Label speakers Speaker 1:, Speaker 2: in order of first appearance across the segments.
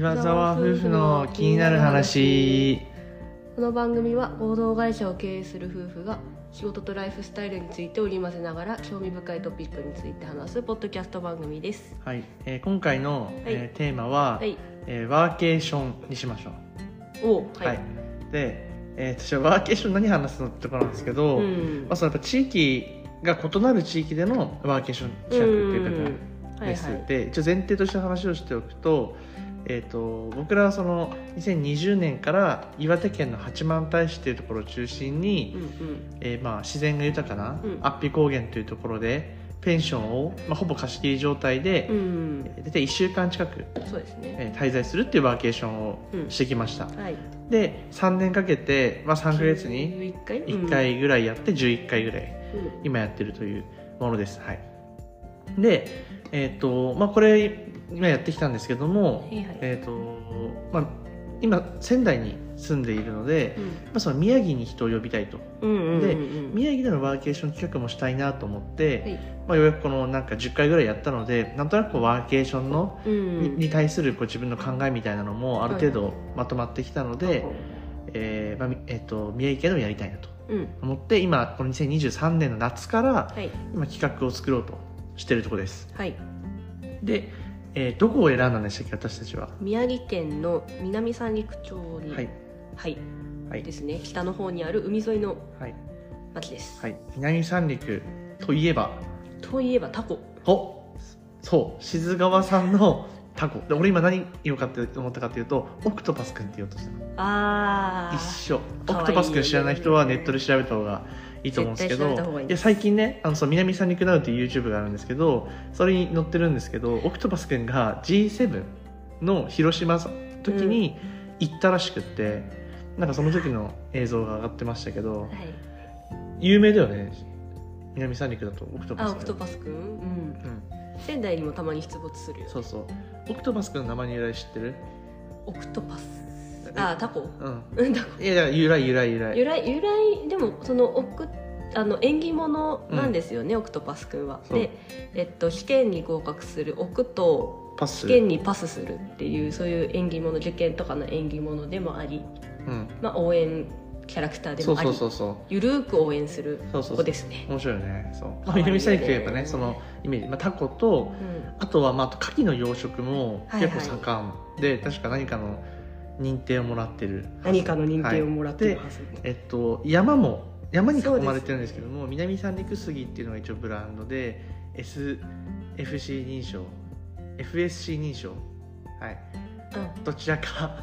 Speaker 1: 岩沢夫婦の気になる話。
Speaker 2: この番組は合同会社を経営する夫婦が仕事とライフスタイルについて織り交ぜながら興味深いトピックについて話すポッドキャスト番組です。
Speaker 1: はい、えー今回の、えーテーマは、
Speaker 2: はい。
Speaker 1: えーワーケーションにしましょう。
Speaker 2: お
Speaker 1: はい、で、えー私はワーケーション何話すのってところなんですけど、
Speaker 2: うん。
Speaker 1: まあ、そのやっぱ地域が異なる地域でのワーケーション企画っていうかです、
Speaker 2: はいはい。
Speaker 1: で一応前提として話をしておくと,、えー、と僕らはその2020年から岩手県の八幡平市というところを中心に、
Speaker 2: うんうん。
Speaker 1: えーまあ、自然が豊かな
Speaker 2: うん。
Speaker 1: 安比高原というところでペンションを、まあ、ほぼ貸し切り状態で、
Speaker 2: うん
Speaker 1: 大体1週間近く、
Speaker 2: そうですね。
Speaker 1: えー滞在するっていうワーケーションをしてきました、
Speaker 2: はい。
Speaker 1: で3年かけて、まあ、3ヶ月に
Speaker 2: 11回
Speaker 1: ？1回ぐらいやって11回ぐらい
Speaker 2: うん。
Speaker 1: 今やってるというものです。はい。でえっ、とまあこれ今やってきたんですけども
Speaker 2: はいはい。
Speaker 1: えっ、とまあ今仙台に住んでいるので、
Speaker 2: うん。
Speaker 1: まあ、その宮城に人を呼びたいと。
Speaker 2: うんうんうん
Speaker 1: で
Speaker 2: うん。
Speaker 1: 宮城でのワーケーション企画もしたいなと思って、
Speaker 2: はい。
Speaker 1: まあ、ようやくこのなんか10回ぐらいやったのでなんとなくワーケーションの
Speaker 2: うん
Speaker 1: にに対するこう自分の考えみたいなのもある程
Speaker 2: は
Speaker 1: 度まとまってきたので、えーまあみえっと宮城県のやりたいなと。
Speaker 2: うん。
Speaker 1: 思って今この2023年の夏から
Speaker 2: はい。
Speaker 1: 今企画を作ろうとしてるところです。
Speaker 2: はい。
Speaker 1: で、えーどこを選んだんでしたっけ私たちは？
Speaker 2: 宮城県の南三陸町に。
Speaker 1: はい。
Speaker 2: はい。
Speaker 1: はい。
Speaker 2: ですね。北の方にある海沿いの
Speaker 1: はい、
Speaker 2: 町です。
Speaker 1: はい、南三陸といえば？
Speaker 2: といえばタコ。
Speaker 1: おそう。静川さんのタコ。で俺今何言おうかって思ったかというとオクトパスくんって言おうとした
Speaker 2: あ
Speaker 1: 一緒。オクトパスくん知らない人はネットで調べた方がいいと思うんですけど。
Speaker 2: い
Speaker 1: 最近ねあのそう南三陸ナウっていう YouTube があるんですけどそれに載ってるんですけどオクトパスくんが G7 の広島の時に行ったらしくって、なんかその時の映像が上がってましたけど
Speaker 2: はい。
Speaker 1: 有名だよね南三陸だとオクトパス
Speaker 2: あオクトパスくん？うん。
Speaker 1: うん。
Speaker 2: 仙台にもたまに出没するよ
Speaker 1: そうそう。オクトパスくんの名前の由来知ってる？
Speaker 2: オクトパスあタコ？
Speaker 1: うん。
Speaker 2: うんタコ。
Speaker 1: いやいや由来由来由来。
Speaker 2: 由来由来でもそのオクあの縁起物なんですよね、オクトパスくんは。
Speaker 1: そう。
Speaker 2: で、えっと、試験に合格するオクと
Speaker 1: パス
Speaker 2: 試験にパスするっていうそういう縁起物受験とかの縁起物でもあり、
Speaker 1: うん。
Speaker 2: まあ、応援キャラクターで
Speaker 1: そう
Speaker 2: もあり。
Speaker 1: そうそうそう
Speaker 2: ゆるーく応援する
Speaker 1: そうそう
Speaker 2: 子ですね。
Speaker 1: 面白いよね。そう、まあ、
Speaker 2: 可愛いよね
Speaker 1: 南三陸といえばねそのイメージ、まあ、タコと
Speaker 2: うん。
Speaker 1: あとはまあ牡蠣の養殖も結構盛んで、確か何かの認定をもらってる
Speaker 2: 何かの認定をもらってるはず、
Speaker 1: えっと山も山に囲まれてるんですけども南三陸杉っていうのが一応ブランドで SFC 認証 FSC 認証。はい。どちらか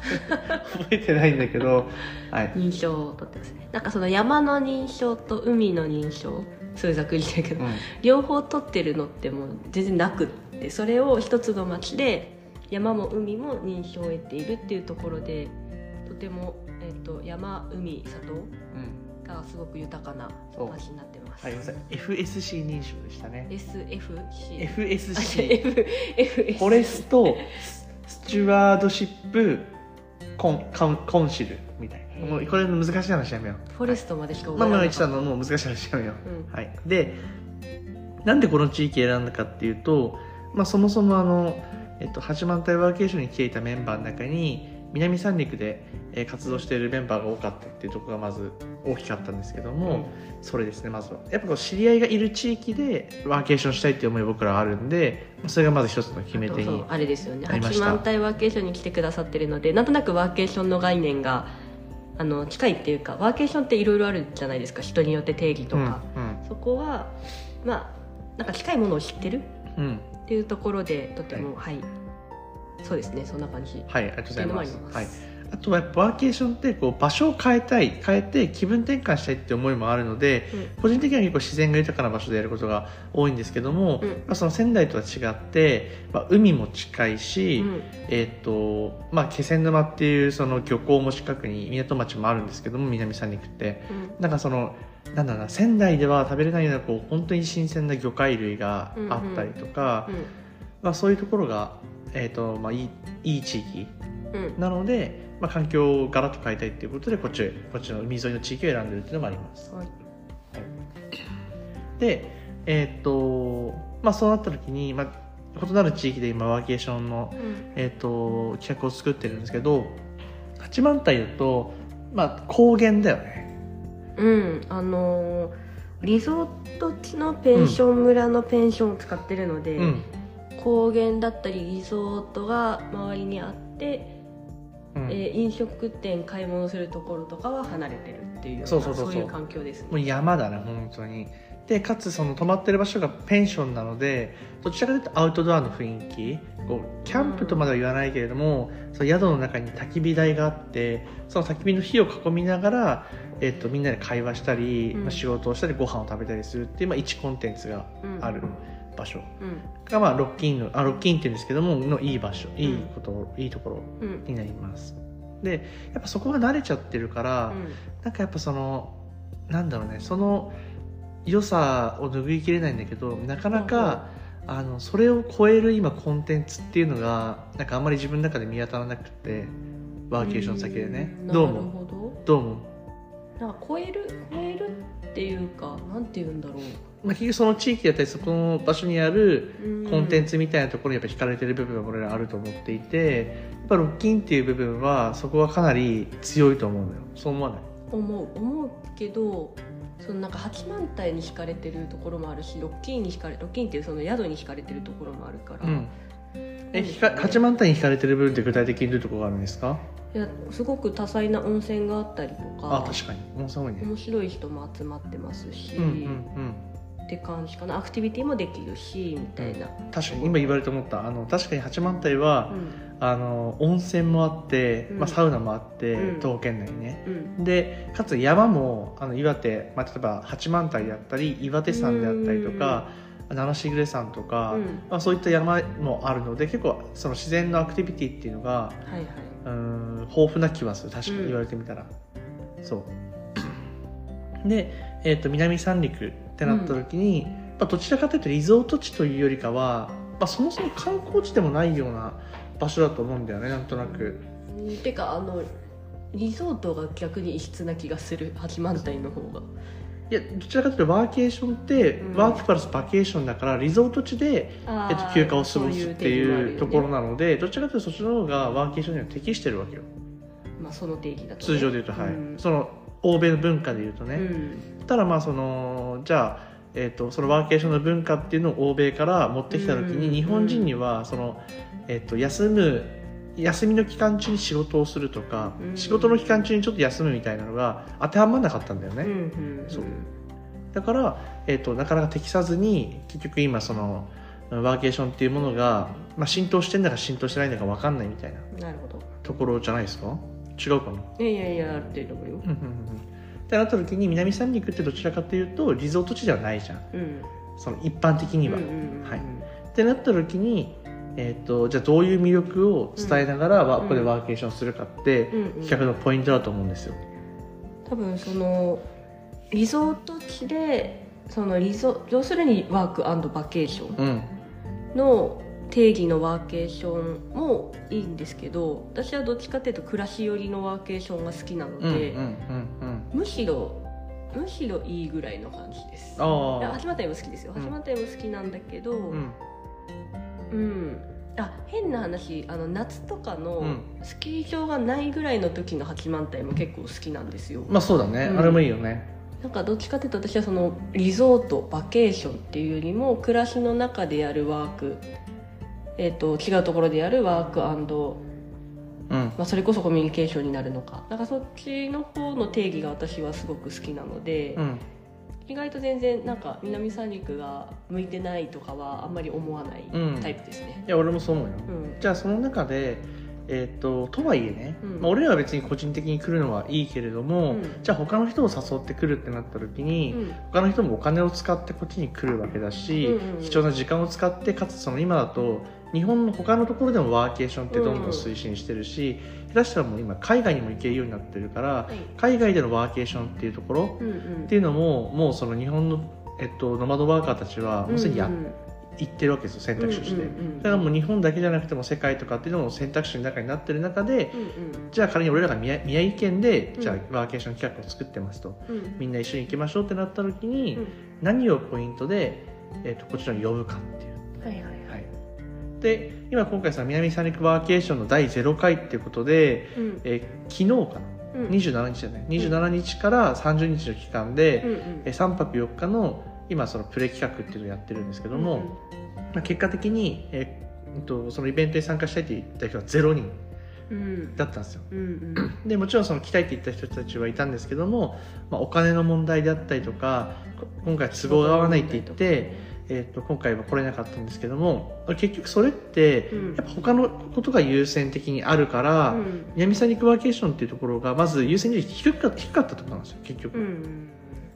Speaker 1: 覚えてないんだけどはい。
Speaker 2: 認証を取ってますね。なんかその山の認証と海の認証すごいざっくりしてるけど、
Speaker 1: うん。
Speaker 2: 両方取ってるのってもう全然なくってそれを一つの町で山も海も認証を得ているっていうところでとても、えっと山海里
Speaker 1: うん。
Speaker 2: がすごく豊かな
Speaker 1: そう。
Speaker 2: 町になってます、
Speaker 1: はい、ごめん。なさい FSC 認証でしたね。
Speaker 2: SFC
Speaker 1: FSC
Speaker 2: F
Speaker 1: フォレストスチュワードシップコンカウンコンシルみたいな。もうこれ難しい話やめよう。
Speaker 2: フォレストまでしか覚
Speaker 1: まあまあ
Speaker 2: えなかった。
Speaker 1: 言ってたのもう難しい話やめよう。
Speaker 2: うん。
Speaker 1: はい、でなんでこの地域選んだかっていうと、まあ、そもそもあの、えっと、八幡平ワーケーションに来ていたメンバーの中に南三陸で、えー活動しているメンバーが多かったっていうところがまず大きかったんですけども、それですねまずは。やっぱこう知り合いがいる地域でワーケーションしたいっていう思い僕らはあるんでそれがまず一つの決め手に
Speaker 2: あれですよね。八幡平ワーケーションに来てくださってるのでなんとなくワーケーションの概念があの近いっていうかワーケーションっていろいろあるじゃないですか人によって定義とか、
Speaker 1: うん
Speaker 2: そこはまあなんか近いものを知ってる。
Speaker 1: うんうん
Speaker 2: っていうところでとてもはい、そうですねそんな感じ。
Speaker 1: はいありがとうございます。はい、あとはやっぱワーケーションってこう場所を変えたい変えて気分転換したいって思いもあるので、個人的には結構自然が豊かな場所でやることが多いんですけども、
Speaker 2: うん。
Speaker 1: まあ、その仙台とは違って、まあ、海も近いし、
Speaker 2: うん。
Speaker 1: えーっとまあ、気仙沼っていうその漁港も近くに港町もあるんですけども南三陸って。
Speaker 2: うん。
Speaker 1: なんかそのなんだろうな仙台では食べれないようなこう本当に新鮮な魚介類があったりとか、
Speaker 2: うん。
Speaker 1: まあ、そういうところが、えーっとまあ、いいいい地域
Speaker 2: うん。
Speaker 1: なので、まあ、環境をガラッと変えたいっていうことでこっちへこっちの海沿いの地域を選んでるっていうのもあります。
Speaker 2: はい。
Speaker 1: でえーっとまあそうなった時に、まあ、異なる地域で今ワーケーションの、
Speaker 2: うん。
Speaker 1: えー、と企画を作ってるんですけど八幡平だと、まあ、高原だよね
Speaker 2: うんあのーリゾート地のペンション村のペンションを使ってるので、
Speaker 1: うん。
Speaker 2: 高原だったりリゾートが周りにあって、
Speaker 1: うん。
Speaker 2: えー飲食店買い物するところとかは離れてるっていう
Speaker 1: そう
Speaker 2: いう環境ですね。
Speaker 1: もう山だね本当にでかつその泊まってる場所がペンションなのでどちらかというとアウトドアの雰囲気。こうキャンプとまでは言わないけれども、その宿の中に焚き火台があってその焚き火の火を囲みながら、えっとみんなで会話したり、
Speaker 2: うん。
Speaker 1: まあ、仕事をしたりご飯を食べたりするっていう、まあ、一コンテンツが
Speaker 2: うん。
Speaker 1: ある場所。
Speaker 2: うん。
Speaker 1: が、まあ、ロッキンのあロッキンって言うんですけどものいい場所いいこと、いいところ
Speaker 2: うん。
Speaker 1: になります。でやっぱそこが慣れちゃってるから、なんかやっぱそのなんだろうねその良さを拭いきれないんだけどなかなか、あのそれを超える今コンテンツっていうのがなんかあんまり自分の中で見当たらなくてワーケーション先でね。
Speaker 2: ん。
Speaker 1: どう思う？
Speaker 2: なるほど。
Speaker 1: どう思う、
Speaker 2: なんか超える超えるっていうかなんて言うんだろう。
Speaker 1: まあ、結局その地域だったりそこの場所にある
Speaker 2: うん。
Speaker 1: コンテンツみたいなところにやっぱ惹かれてる部分は俺らあると思っていてやっぱロッキンっていう部分はそこはかなり強いと思うのよ。そう思わない？
Speaker 2: 思う。思うけどそのなんか八幡平に惹かれてるところもあるしロッキーに惹かれロッキーっていうその宿に惹かれてるところもあるから、
Speaker 1: うん。えひか八幡平に惹かれてる部分って具体的にどういうところがあるんですか？
Speaker 2: いやすごく多彩な温泉があったりとか。
Speaker 1: あ確かに。温泉多いね。
Speaker 2: 面白い人も集まってますし、
Speaker 1: うんうんうん。
Speaker 2: って感じかな。アクティビティもできるしみたいな、
Speaker 1: 確かに。今言われて思った。あの確かに八幡平は、
Speaker 2: うん
Speaker 1: あの温泉もあって、
Speaker 2: うん。
Speaker 1: まあ、サウナもあって、
Speaker 2: うん。
Speaker 1: 東北県内にね。
Speaker 2: うん。
Speaker 1: でかつ山もあの岩手、まあ、例えば八幡平であったり岩手山であったりとか七しぐれ山とか、
Speaker 2: うん。
Speaker 1: まあ、そういった山もあるので結構その自然のアクティビティっていうのが
Speaker 2: はいはい、
Speaker 1: うん豊富な気はする。確かに言われてみたら、そう。で、えー、と南三陸ってなった時に、まあ、どちらかというとリゾート地というよりかは、まあ、そもそも観光地でもないような場所だと思うんだよねなんとなく。
Speaker 2: うん。てかあのリゾートが逆に異質な気がする八幡平の方が。
Speaker 1: いやどちらかというとワーケーションって、
Speaker 2: うん。
Speaker 1: ワークプラスバケーションだからリゾート地で、えっと、休暇を過ごすっていうところなのでどちらかというとそっちの方がワーケーションには適してるわけよ。
Speaker 2: まあその定義だと、ね、
Speaker 1: 通常で言うとはい、
Speaker 2: うん。
Speaker 1: その欧米の文化で言うとね、
Speaker 2: うん。
Speaker 1: ただまあそのじゃあ、えー、とそのワーケーションの文化っていうのを欧米から持ってきた時に、
Speaker 2: うん
Speaker 1: 日本人にはその、えー、と休む休みの期間中に仕事をするとか、
Speaker 2: うん。
Speaker 1: 仕事の期間中にちょっと休むみたいなのが当てはまらなかったんだよね、そう。だから、えー、となかなか適さずに結局今そのワーケーションっていうものが、まあ、浸透してんだか浸透してないんだか分かんないみたいなところじゃないですか？違うかな？い
Speaker 2: やいやいやある程度よ。
Speaker 1: うんうんうんってなった時に南三陸ってどちらかというとリゾート地ではないじゃん。
Speaker 2: うん。
Speaker 1: その一般的には。
Speaker 2: うんうんうん
Speaker 1: はい。ってなった時に、えー、とじゃあどういう魅力を伝えながら、わ
Speaker 2: うん。
Speaker 1: ここでワーケーションするかって、企画のポイントだと思うんですよ。
Speaker 2: 多分そのリゾート地でそのリゾ要するにワークバケーション
Speaker 1: うん。
Speaker 2: の定義のワーケーションもいいんですけど私はどっちかっていうと暮らし寄りのワーケーションが好きなの
Speaker 1: うんうん
Speaker 2: で、
Speaker 1: うん
Speaker 2: むしろむしろいいぐらいの感じです。
Speaker 1: ああ
Speaker 2: 八幡平も好きですよ。
Speaker 1: うん。
Speaker 2: 八幡平も好きなんだけど
Speaker 1: う
Speaker 2: うん、
Speaker 1: ん
Speaker 2: あ変な話あの夏とかの
Speaker 1: うん。
Speaker 2: スキー場がないぐらいの時の八幡平も結構好きなんですよ。
Speaker 1: まあそうだね、
Speaker 2: うん。
Speaker 1: あれもいいよね。
Speaker 2: なんかどっちかっていうと私はそのリゾートバケーションっていうよりも暮らしの中でやるワーク、えー、と違うところでやるワーク
Speaker 1: うん
Speaker 2: まあ、それこそコミュニケーションになるのか。なんかそっちの方の定義が私はすごく好きなので、
Speaker 1: うん。
Speaker 2: 意外と全然なんか南三陸が向いてないとかはあんまり思わない
Speaker 1: うん。
Speaker 2: タイプですね。
Speaker 1: いや俺もそう思うよ。
Speaker 2: うん。
Speaker 1: じゃあその中でえー、ととはいえね、
Speaker 2: うん。
Speaker 1: まあ、俺らは別に個人的に来るのはいいけれども、
Speaker 2: うん。
Speaker 1: じゃあ他の人を誘ってくるってなった時に、
Speaker 2: うん。
Speaker 1: 他の人もお金を使ってこっちに来るわけだし、
Speaker 2: うんうん。
Speaker 1: 貴重な時間を使ってかつその今だと日本の他のところでもワーケーションってどんどん推進してるし、下手したらもう今海外にも行けるようになってるから
Speaker 2: はい。
Speaker 1: 海外でのワーケーションっていうところ
Speaker 2: うんうん。
Speaker 1: っていうのももうその日本の、えっと、ノマドワーカーたちはもうすでにや、
Speaker 2: うんうん
Speaker 1: 行ってるわけですよ選択肢として、
Speaker 2: うんうんうん
Speaker 1: だからもう日本だけじゃなくても世界とかっていうのも選択肢の中になってる中で
Speaker 2: うん
Speaker 1: じゃあ仮に俺らが宮宮城県で
Speaker 2: うん。
Speaker 1: じゃあワーケーション企画を作ってますと。
Speaker 2: うん。うん
Speaker 1: みんな一緒に行きましょうってなった時に、
Speaker 2: うん。
Speaker 1: 何をポイントで、えっとこちらに呼ぶかっていう、で今今回その南三陸ワーケーションの第0回っていうことで、
Speaker 2: うん。
Speaker 1: えー昨日かな、
Speaker 2: うん。
Speaker 1: 27日だね。27日から30日の期間で、
Speaker 2: うんうん。
Speaker 1: えー3泊4日の今そのプレ企画っていうのをやってるんですけども、まあ、結果的に、えーうんとそのイベントに参加したいって言った人は0人
Speaker 2: うん。
Speaker 1: だったんですよ。
Speaker 2: うんうん。
Speaker 1: でもちろんその来たいって言った人たちはいたんですけども、まあ、お金の問題であったりとかこ今回都合が合わないって言って、えー、と今回は来れなかったんですけども結局それって
Speaker 2: うん。
Speaker 1: やっぱ他のことが優先的にあるから、
Speaker 2: うん。
Speaker 1: 南三陸ワーケーションっていうところがまず優先順位低か低かったところなんですよ結局、
Speaker 2: うん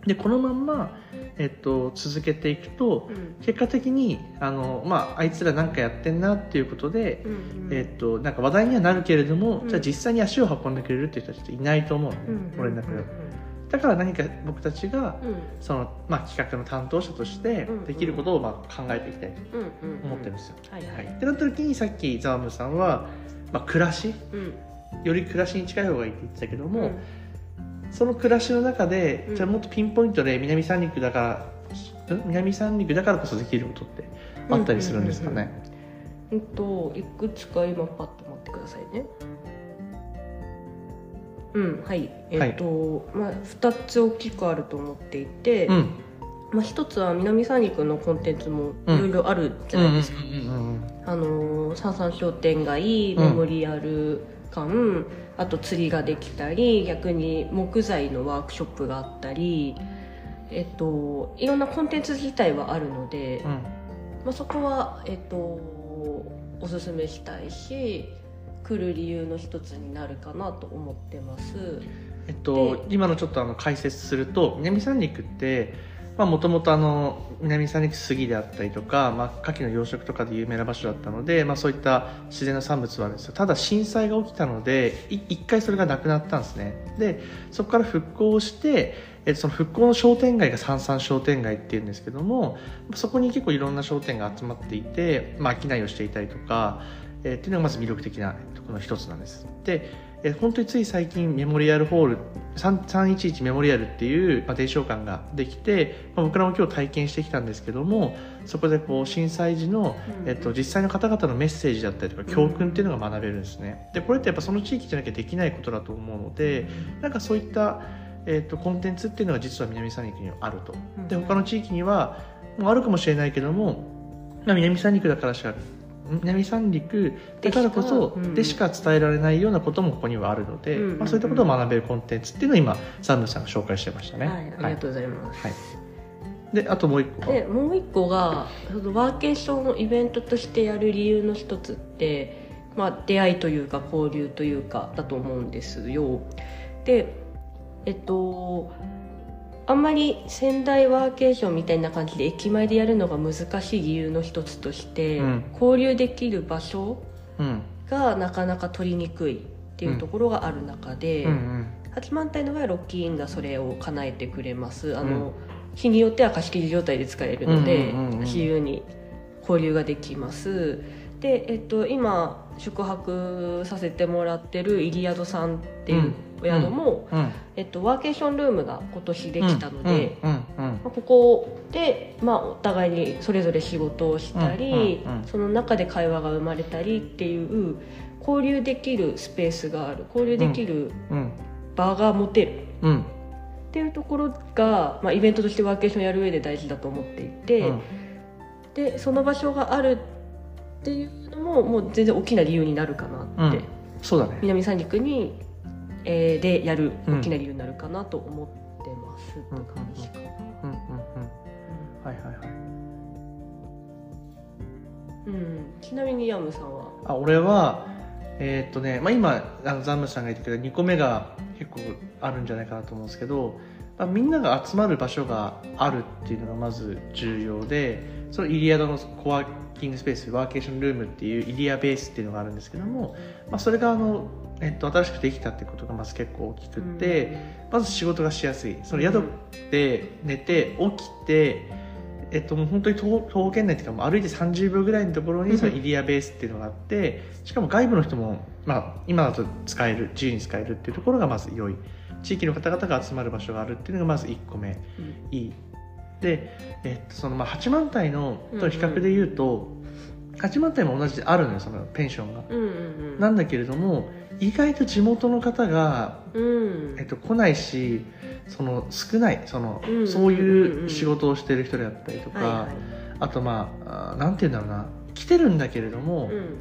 Speaker 1: でこのまんま、えっと続けていくと
Speaker 2: うん。
Speaker 1: 結果的にあの、まあ、あいつらなんかやってんなっていうことで、
Speaker 2: うん
Speaker 1: えっとなんか話題にはなるけれども、
Speaker 2: うん。
Speaker 1: じゃあ実際に足を運んでくれるっていう人たちっていないと思う
Speaker 2: うん。
Speaker 1: 俺の中ではだから何か僕たちが
Speaker 2: うん。
Speaker 1: その、まあ、企画の担当者として
Speaker 2: うん
Speaker 1: できることをまあ考えていきたいと思ってるんですよ、ってなった時にさっきザワムさんは、まあ、暮らし
Speaker 2: うん。
Speaker 1: より暮らしに近い方がいいって言ってたけども、
Speaker 2: うん。
Speaker 1: その暮らしの中で、
Speaker 2: うん。
Speaker 1: じゃあもっとピンポイントで南三陸だからん？南三陸だからこそできることってあったりするんですかね、
Speaker 2: うんといくつか今パッと待ってくださいねうんはい。えっ、と、まあ2つ大きくあると思っていて、
Speaker 1: うん。
Speaker 2: まあ、1つは南三陸のコンテンツもいろいろあるじゃないですか、
Speaker 1: うんうんうん
Speaker 2: あのー三々商店街
Speaker 1: うん。
Speaker 2: メモリアル館、あと釣りができたり逆に木材のワークショップがあったりえっといろんなコンテンツ自体はあるので、
Speaker 1: うん。
Speaker 2: まあ、そこはえっとおすすめしたいし来る理由の一つになるかなと思ってます。
Speaker 1: えっと、今のちょっとあの解説すると南三陸ってもともと南三陸杉であったりとか、まあ、牡蠣の養殖とかで有名な場所だったので、まあ、そういった自然の産物はあるんですよ。ただ震災が起きたのでい一回それがなくなったんですね。でそこから復興してえっとその復興の商店街が三々商店街っていうんですけどもそこに結構いろんな商店が集まっていて、まあ、商いをしていたりとか、えーっていうのがまず魅力的なところの一つなんです。でえー本当につい最近メモリアルホール3 311メモリアルっていう、まあ、伝承館ができて、まあ、僕らも今日体験してきたんですけどもそこでこう震災時の、えっと、実際の方々のメッセージだったりとか教訓っていうのが学べるんですね。でこれってやっぱその地域じゃなきゃできないことだと思うのでなんかそういった、えっと、コンテンツっていうのが実は南三陸にはあると。で他の地域にはもうあるかもしれないけども、まあ、南三陸だからしか南三陸だからこそ
Speaker 2: うん。
Speaker 1: でしか伝えられないようなこともここにはあるので、
Speaker 2: うん。
Speaker 1: まあ、そういったことを学べるコンテンツっていうのを今サムさんが紹介してましたね。
Speaker 2: はい、ありがとうございます、
Speaker 1: はい。であともう一個。
Speaker 2: でもう一個がそのワーケーションをイベントとしてやる理由の一つって、まあ、出会いというか交流というかだと思うんですよ。でえっとあんまり仙台ワーケーションみたいな感じで駅前でやるのが難しい理由の一つとして、
Speaker 1: うん。
Speaker 2: 交流できる場所
Speaker 1: うん。
Speaker 2: がなかなか取りにくいっていうところがある中で、
Speaker 1: うんうん。
Speaker 2: 八幡平の場合はロッキーインがそれを叶えてくれます。あの、
Speaker 1: うん。
Speaker 2: 日によっては貸し切り状態で使えるので、
Speaker 1: うんうんうんうん。
Speaker 2: 自由に交流ができます。で、えっと、今宿泊させてもらってる入宿さんっていうお宿も、
Speaker 1: うん
Speaker 2: えっと、ワーケーションルームが今年できたので、ここで、まあ、お互いにそれぞれ仕事をしたり、その中で会話が生まれたりっていう交流できるスペースがある。交流できる
Speaker 1: うん。
Speaker 2: 場が持てる。
Speaker 1: うん。
Speaker 2: っていうところが、まあ、イベントとしてワーケーションやる上で大事だと思っていて、
Speaker 1: うん。
Speaker 2: でその場所があるっていうのももう全然大きな理由になるかなって、
Speaker 1: うん。そうだね。
Speaker 2: 南三陸に、えーでやる
Speaker 1: うん。
Speaker 2: 大きな理由になるかなと思ってますって感じか。
Speaker 1: はいはいはい。
Speaker 2: うん、ちなみにヤムさんは
Speaker 1: あ俺はえーっとね、まあ、今あのザンムさん。が言ってくれた2個目が結構あるん。じゃないかなと思うん。ですけど、まあ、みん。なが集まる場所があるっていうのがまず重要でそのイリアドのコワーキングスペースワーケーションルームっていうイリアベースっていうのがあるんですけども、まあ、それがあの、えっと、新しくできたってことがまず結構大きくって、まず仕事がしやすい。その宿で寝て起きて、えっと、もう本当に徒歩圏内っていうかもう歩いて30秒ぐらいのところにそのイリアベースっていうのがあってしかも外部の人も、まあ、今だと使える自由に使えるっていうところがまず良い。地域の方々が集まる場所があるっていうのがまず1個目。
Speaker 2: うん。
Speaker 1: いいで、えっと、そのまあ八幡平のと比較で言うと、八幡平も同じであるのよそのペンションが。
Speaker 2: うんうんうん。
Speaker 1: なんだけれども意外と地元の方が、
Speaker 2: うん。
Speaker 1: えっと、来ないしその少ないその、
Speaker 2: うんうんうんうん。
Speaker 1: そういう仕事をしてる人であったりとか、
Speaker 2: はいはい。
Speaker 1: あとまああなんて言うんだろうな来てるんだけれども、
Speaker 2: うん。
Speaker 1: うん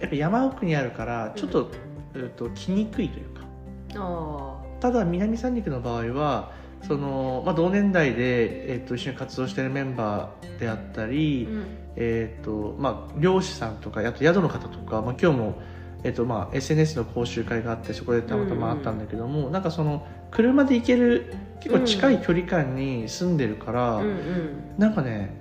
Speaker 1: やっぱ山奥にあるからちょっと,、うん、と来にくいというか。
Speaker 2: あ
Speaker 1: ただ南三陸の場合はその、まあ、同年代で、えっと一緒に活動しているメンバーであったり、
Speaker 2: ーうん。
Speaker 1: えーとまあ、漁師さんとかあと宿の方とか、まあ、今日も、えーとまあ、SNS の講習会があってそこでたまたま会ったんだけども、なんかその車で行ける結構近い距離感に住んでるから、
Speaker 2: うんうん。
Speaker 1: なんかね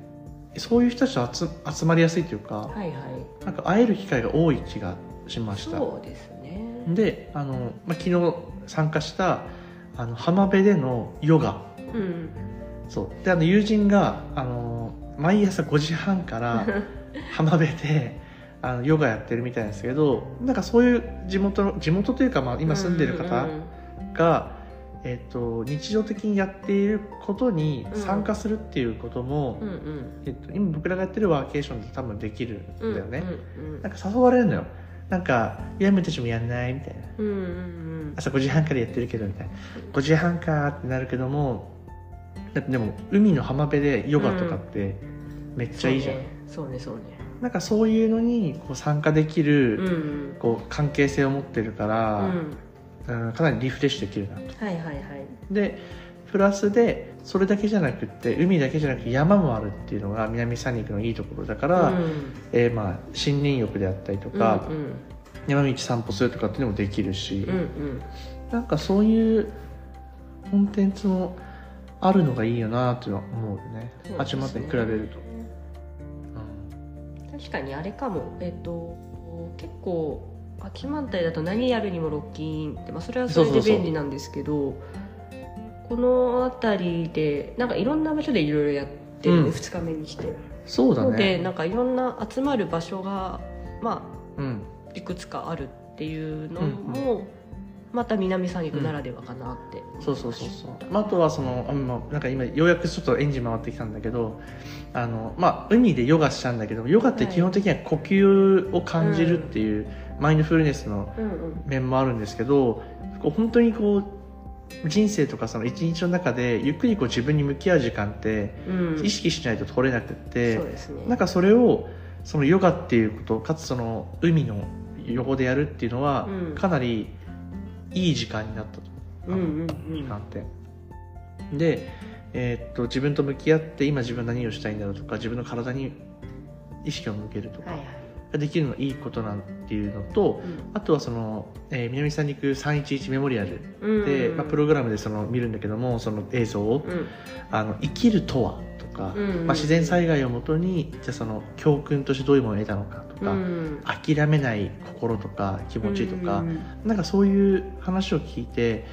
Speaker 1: そういう人たちと集集まりやすいというか、
Speaker 2: はいはい。
Speaker 1: なんか会える機会が多い気がしました。
Speaker 2: そうですね。
Speaker 1: であの、まあ、昨日参加したあの浜辺でのヨガ。
Speaker 2: うん
Speaker 1: そう。であの友人があの毎朝5時半から浜辺であのヨガやってるみたいなんですけどなんかそういう地元の地元というか、まあ、今住んでる方が、えっと日常的にやっていることに参加するっていうことも、
Speaker 2: うんうん。
Speaker 1: えっと今僕らがやってるワーケーションで多分できるん
Speaker 2: うん
Speaker 1: だよね、
Speaker 2: うん。
Speaker 1: なんか誘われるのよなんか「やめたちもやんない?」みたいな。
Speaker 2: うんうんうん。
Speaker 1: 朝5時半からやってるけどみたいな。5時半かってなるけどもだってでも海の浜辺でヨガとかってめっちゃいいじゃん、
Speaker 2: そうね。そうね。
Speaker 1: なんかそういうのにこう参加でき
Speaker 2: そうね
Speaker 1: る、
Speaker 2: うん。
Speaker 1: こう関係性を持ってるか
Speaker 2: う
Speaker 1: ら、
Speaker 2: ん。
Speaker 1: うんかなりリフレッシュできるなと。
Speaker 2: はいはいはい。
Speaker 1: でプラスでそれだけじゃなくって海だけじゃなくて山もあるっていうのが南三陸のいいところだから、
Speaker 2: うん。
Speaker 1: えーまあ森林浴であったりとか、
Speaker 2: うん
Speaker 1: 山道散歩するとかっていうのもできるし、
Speaker 2: うんうん。
Speaker 1: なんかそういうコンテンツもあるのがいいよなっていうのは思うよね。八幡に比べると、
Speaker 2: 確かにあれかも。えっ、と結構八幡平だと何やるにもロッキンって、まあ、それはそれで
Speaker 1: そうそうそう。
Speaker 2: 便利なんですけどこの辺りでなんかいろんな場所でいろいろやってるね、
Speaker 1: うん。
Speaker 2: 2日目にして。
Speaker 1: そうだ
Speaker 2: ので
Speaker 1: ね
Speaker 2: なんかいろんな集まる場所がま
Speaker 1: うん。
Speaker 2: あいくつかあるっていうの
Speaker 1: うん
Speaker 2: も、また南三陸ならではかなって、
Speaker 1: そうそうそうそう、まあ、あとはそのあまあなんか今ようやくちょっとエンジン回ってきたんだけどあの、まあ、海でヨガしたんだけどヨガって基本的には呼吸を感じるっていう、マインドフルネスの
Speaker 2: うんうん。
Speaker 1: 面もあるんですけどこう本当にこう人生とかその一日の中でゆっくりこう自分に向き合う時間って
Speaker 2: うん。
Speaker 1: 意識しないと取れなくって、
Speaker 2: そうですね。
Speaker 1: なんかそれをそのヨガっていうことかつその海の横でやるっていうのは
Speaker 2: うん。
Speaker 1: かなりいい時間になったと、
Speaker 2: うんうんうん。
Speaker 1: て。で、えーっと自分と向き合って今自分何をしたいんだろうとか自分の体に意識を向けるとか。
Speaker 2: はいはい
Speaker 1: ができるのいいことなんていうのとあとはその、えー南三陸311メモリアル
Speaker 2: うん
Speaker 1: で、
Speaker 2: うん。
Speaker 1: まあ、プログラムでその見るんだけどもその映像を
Speaker 2: うん。
Speaker 1: あの生きるとはとか、
Speaker 2: うん
Speaker 1: まあ、自然災害をもとにじゃあその教訓としてどういうものを得たのかとか、
Speaker 2: うん。
Speaker 1: 諦めない心とか気持ちとか、
Speaker 2: うん
Speaker 1: なんかそういう話を聞いて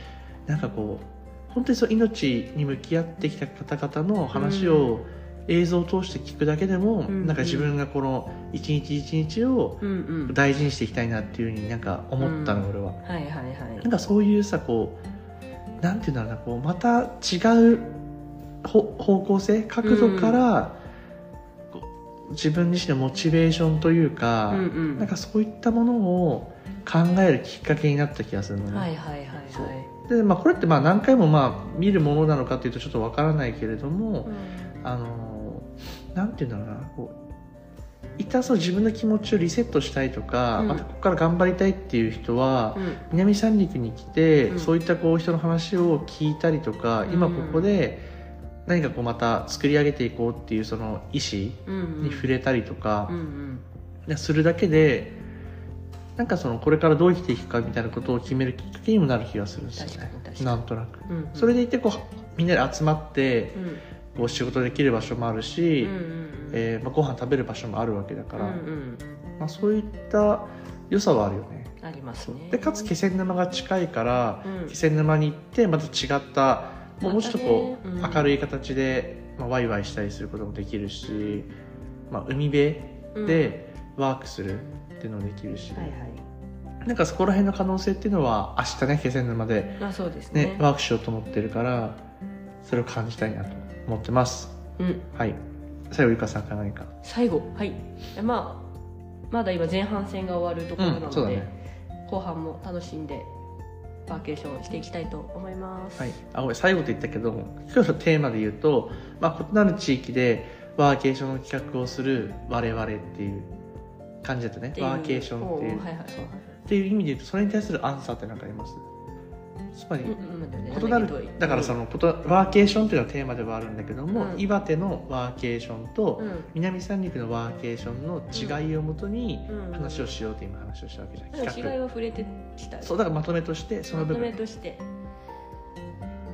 Speaker 1: なんかこう本当にそう命に向き合ってきた方々の話を映像を通して聞くだけでも、
Speaker 2: ん
Speaker 1: なんか自分がこの一日一日を
Speaker 2: うんうん。
Speaker 1: 大事にしていきたいなっていうふうになんか思ったの、俺は。
Speaker 2: はいはいはい。
Speaker 1: なんかそういうさこうなんていうんだろうなこうまた違うほ方向性角度から、こう自分自身のモチベーションというか、
Speaker 2: うんうん。
Speaker 1: なんかそういったものを考えるきっかけになった気がするのね。
Speaker 2: はいはいはいはい。
Speaker 1: でまあ、これってまあ何回もまあ見るものなのかというとちょっとわからないけれども、あのなんていうんだろうなこう一旦そう自分の気持ちをリセットしたいとか、
Speaker 2: うん。
Speaker 1: またここから頑張りたいっていう人は、
Speaker 2: うん。
Speaker 1: 南三陸に来て、
Speaker 2: うん。
Speaker 1: そういったこう人の話を聞いたりとか、今ここで何かこうまた作り上げていこうっていうその意思
Speaker 2: うん
Speaker 1: に触れたりとかするだけでなんかそのこれからどう生きていくかみたいなことを決めるきっかけにもなる気がするんですよね。なんとなく。
Speaker 2: うんうん。
Speaker 1: それでいてこうみんなで集まって
Speaker 2: うん
Speaker 1: こう仕事できる場所もあるし、
Speaker 2: うんうん
Speaker 1: えーまあ、ご飯食べる場所もあるわけだから、
Speaker 2: うんうん
Speaker 1: まあ、そういった良さはあるよね。
Speaker 2: ありますね。
Speaker 1: でかつ気仙沼が近いから、
Speaker 2: うん。
Speaker 1: 気仙沼に行ってまた違ったもうちょっとこう、
Speaker 2: ねうん。
Speaker 1: 明るい形で、まあ、ワイワイしたりすることもできるし、まあ、海辺
Speaker 2: うん。
Speaker 1: でワークするっていうのもできるし、
Speaker 2: はいはい。
Speaker 1: なんかそこら辺の可能性っていうのは明日ね気仙沼で、
Speaker 2: まあそうです
Speaker 1: ね。
Speaker 2: ね
Speaker 1: ワークしようと思ってるからそれを感じたいなと思ってます。
Speaker 2: うん。
Speaker 1: はい。最後ゆかさんから何か？
Speaker 2: 最後。はい。まあまだ今前半戦が終わるところなので、
Speaker 1: うんね。
Speaker 2: 後半も楽しんでバーケーションしていきたいと思います、
Speaker 1: はい、あごめん最後と言ったけど今日のテーマで言うと、まあ、異なる地域でワーケーションの企画をする我々っていう感じだったね。ワーケーションっていう。
Speaker 2: はいはい
Speaker 1: っていう意味で言うとそれに対するアンサーって何かあります？つまり異なるだからそのことワーケーションっていうのはテーマではあるんだけども、
Speaker 2: うん。
Speaker 1: 岩手のワーケーションと
Speaker 2: うん。
Speaker 1: 南三陸のワーケーションの違いをもとに
Speaker 2: うん。
Speaker 1: 話をしようって今話をしたわけじゃん。
Speaker 2: なんか
Speaker 1: 企画。
Speaker 2: 違いは触れてきた
Speaker 1: そうだからまとめとしてその
Speaker 2: まと
Speaker 1: 部分
Speaker 2: めとして。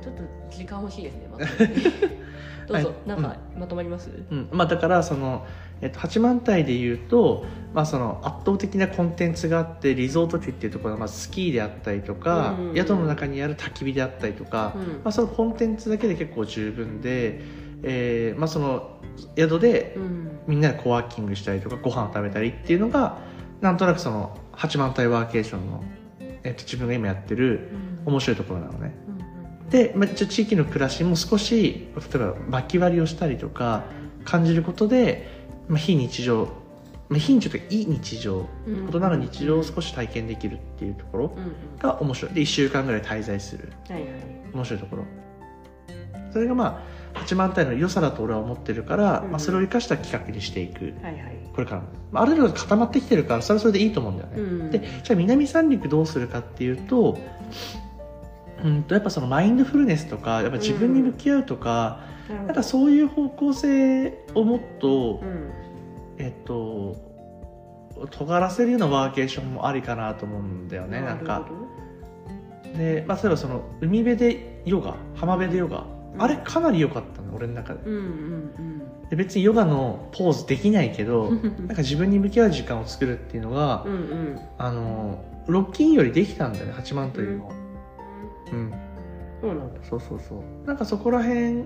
Speaker 2: ちょっと時間欲しいですねまとめ どうぞ、
Speaker 1: はい
Speaker 2: なんかまとまります、
Speaker 1: うん。まあ、だからその、えっと、八幡平でいうと、まあ、その圧倒的なコンテンツがあってリゾート地っていうところはまずスキーであったりとか、
Speaker 2: うん
Speaker 1: 宿の中にある焚き火であったりとか、
Speaker 2: うん。
Speaker 1: まあ、そのコンテンツだけで結構十分で、えーまあ、その宿で
Speaker 2: うん。
Speaker 1: みんなでコワーキングしたりとかご飯を食べたりっていうのがなんとなくその八幡平ワーケーションの、えっと、自分が今やってる
Speaker 2: うん。
Speaker 1: 面白いところなのね。
Speaker 2: うん
Speaker 1: で、まあ、じゃあ地域の暮らしも少し例えば薪割りをしたりとか感じることで、まあ、非日常、まあ、非日常というかいい日常
Speaker 2: うん
Speaker 1: 異なる日常を少し体験できるっていうところが面白い。で1週間ぐらい滞在する。
Speaker 2: はいはい
Speaker 1: 面白いところ。それがまあ八幡平の良さだと俺は思ってるから、
Speaker 2: うん
Speaker 1: まあ、それを生かした企画にしていく。
Speaker 2: はいはい。
Speaker 1: これからも、まあ、ある程度固まってきてるからそれはそれでいいと思うんだよね、
Speaker 2: うん。
Speaker 1: でじゃあ南三陸どうするかっていうと,、うん、とやっぱそのマインドフルネスとかやっぱ自分に向き合うとか、
Speaker 2: なるほど。
Speaker 1: なんかそういう方向性をもっと、
Speaker 2: うん。
Speaker 1: えっと尖らせるようなワーケーションもありかなと思うんだよねなんか。で、まあ、例えばその海辺でヨガ浜辺でヨガ、
Speaker 2: うん。
Speaker 1: あれかなり良かったの俺の中で。
Speaker 2: うんうん
Speaker 1: で別にヨガのポーズできないけど
Speaker 2: うん
Speaker 1: なんか自分に向き合う時間を作るっていうのが、
Speaker 2: うんうん。
Speaker 1: あのロッキンよりできたんだよね八幡というのは、うん、
Speaker 2: そうなんだ。
Speaker 1: そうそうそう。なんかそこら辺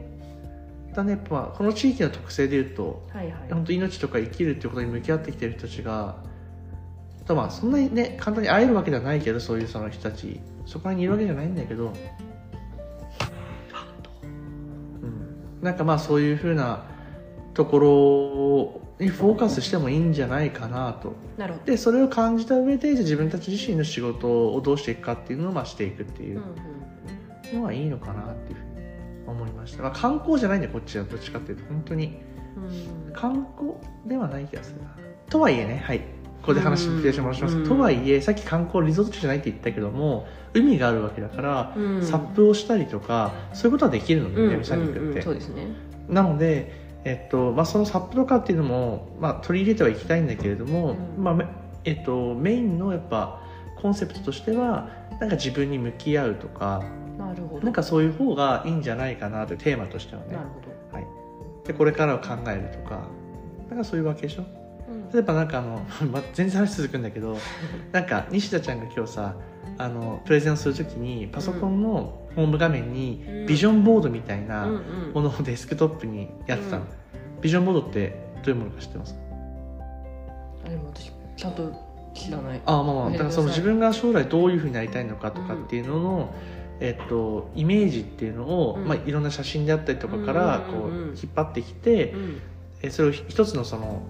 Speaker 1: だね、まあ、この地域の特性で言うと
Speaker 2: はいはい。
Speaker 1: 本当命とか生きるっていうことに向き合ってきてる人たちがとまあそんなにね簡単に会えるわけではないけどそういうその人たち。そこにいるわけじゃないんだけど、うん、なんかまあそういうふうなところにフォーカスしてもいいんじゃないかなと。
Speaker 2: なるほど。
Speaker 1: でそれを感じた上でじゃあ自分たち自身の仕事をどうしていくかっていうのをまあしていくっていうのはいいのかなっていうふうに思いました、まあ、観光じゃないんだよこっちはどっちかっていうと本当に。
Speaker 2: うん。
Speaker 1: 観光ではない気がするな。とはいえねはい。ここで話にしてもらします。
Speaker 2: うん
Speaker 1: とはいえさっき観光リゾート地じゃないって言ったけども海があるわけだから、
Speaker 2: うん。
Speaker 1: サップをしたりとかそういうことはできるのね
Speaker 2: うん
Speaker 1: 南三陸って、
Speaker 2: そうですね。
Speaker 1: なので、えっとまあ、そのサップとかっていうのも、まあ、取り入れてはいきたいんだけれども、
Speaker 2: うん。
Speaker 1: まあめえっと、メインのやっぱコンセプトとしてはなんか自分に向き合うとか
Speaker 2: なるほど。
Speaker 1: なんかそういう方がいいんじゃないかなというテーマとしてはね。
Speaker 2: なるほど。
Speaker 1: はい、でこれからを考えるとかなんかそういうワーケーション
Speaker 2: うん
Speaker 1: 例えばなんかあの、まあ、全然話続くんだけどなんか西田ちゃんが今日さあのプレゼンをするときにパソコンのホーム画面に
Speaker 2: うん。
Speaker 1: ビジョンボードみたいな
Speaker 2: うんうん。
Speaker 1: ものをデスクトップにやってたの、
Speaker 2: うん
Speaker 1: ビジョンボードってどういうものか知ってます？
Speaker 2: あでも私ちゃんと知らない。
Speaker 1: あまあまあだからその自分が将来どういうふうになりたいのかとかっていうのの、えっと、イメージっていうのを、
Speaker 2: うん。
Speaker 1: まあ、いろんな写真であったりとかからこ
Speaker 2: うんうんうんうん。
Speaker 1: う引っ張ってきて、
Speaker 2: うん。
Speaker 1: えそれを一つのその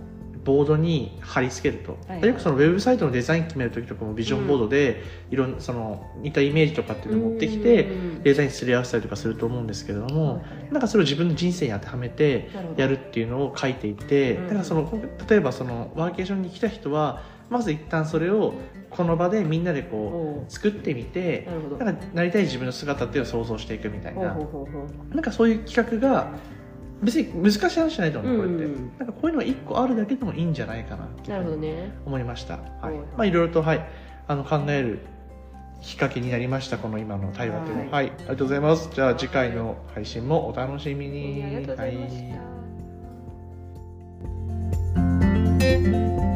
Speaker 1: ボードに貼り付けると、
Speaker 2: はいはい。
Speaker 1: よくそのウェブサイトのデザイン決める時とかもビジョンボードでいろんなその似たイメージとかっていうのを持ってきて
Speaker 2: うん
Speaker 1: デザインすり合わせたりとかすると思うんですけれども、なんかそれを自分の人生に当てはめてやるっていうのを書いていて、
Speaker 2: うん。
Speaker 1: だからその例えばそのワーケーションに来た人はまず一旦それをこの場でみんなでこ
Speaker 2: お
Speaker 1: う。作ってみて
Speaker 2: な
Speaker 1: なりたい自分の姿っていうのを想像していくみたいな。なんかそういう企画が別に難しい話じゃないと思うこれって、
Speaker 2: うんうん。
Speaker 1: なんかこういうのが一個あるだけでもいいんじゃないかな
Speaker 2: なる
Speaker 1: 思いました、はい。
Speaker 2: はい。
Speaker 1: まあ、いろいろと、はい、あの考えるきっかけになりましたこの今の対話というの。は、
Speaker 2: はい。
Speaker 1: はい、ありがとうございます。じゃあ次回の配信もお楽しみに、
Speaker 2: ありがとうございまし
Speaker 1: はい。
Speaker 2: た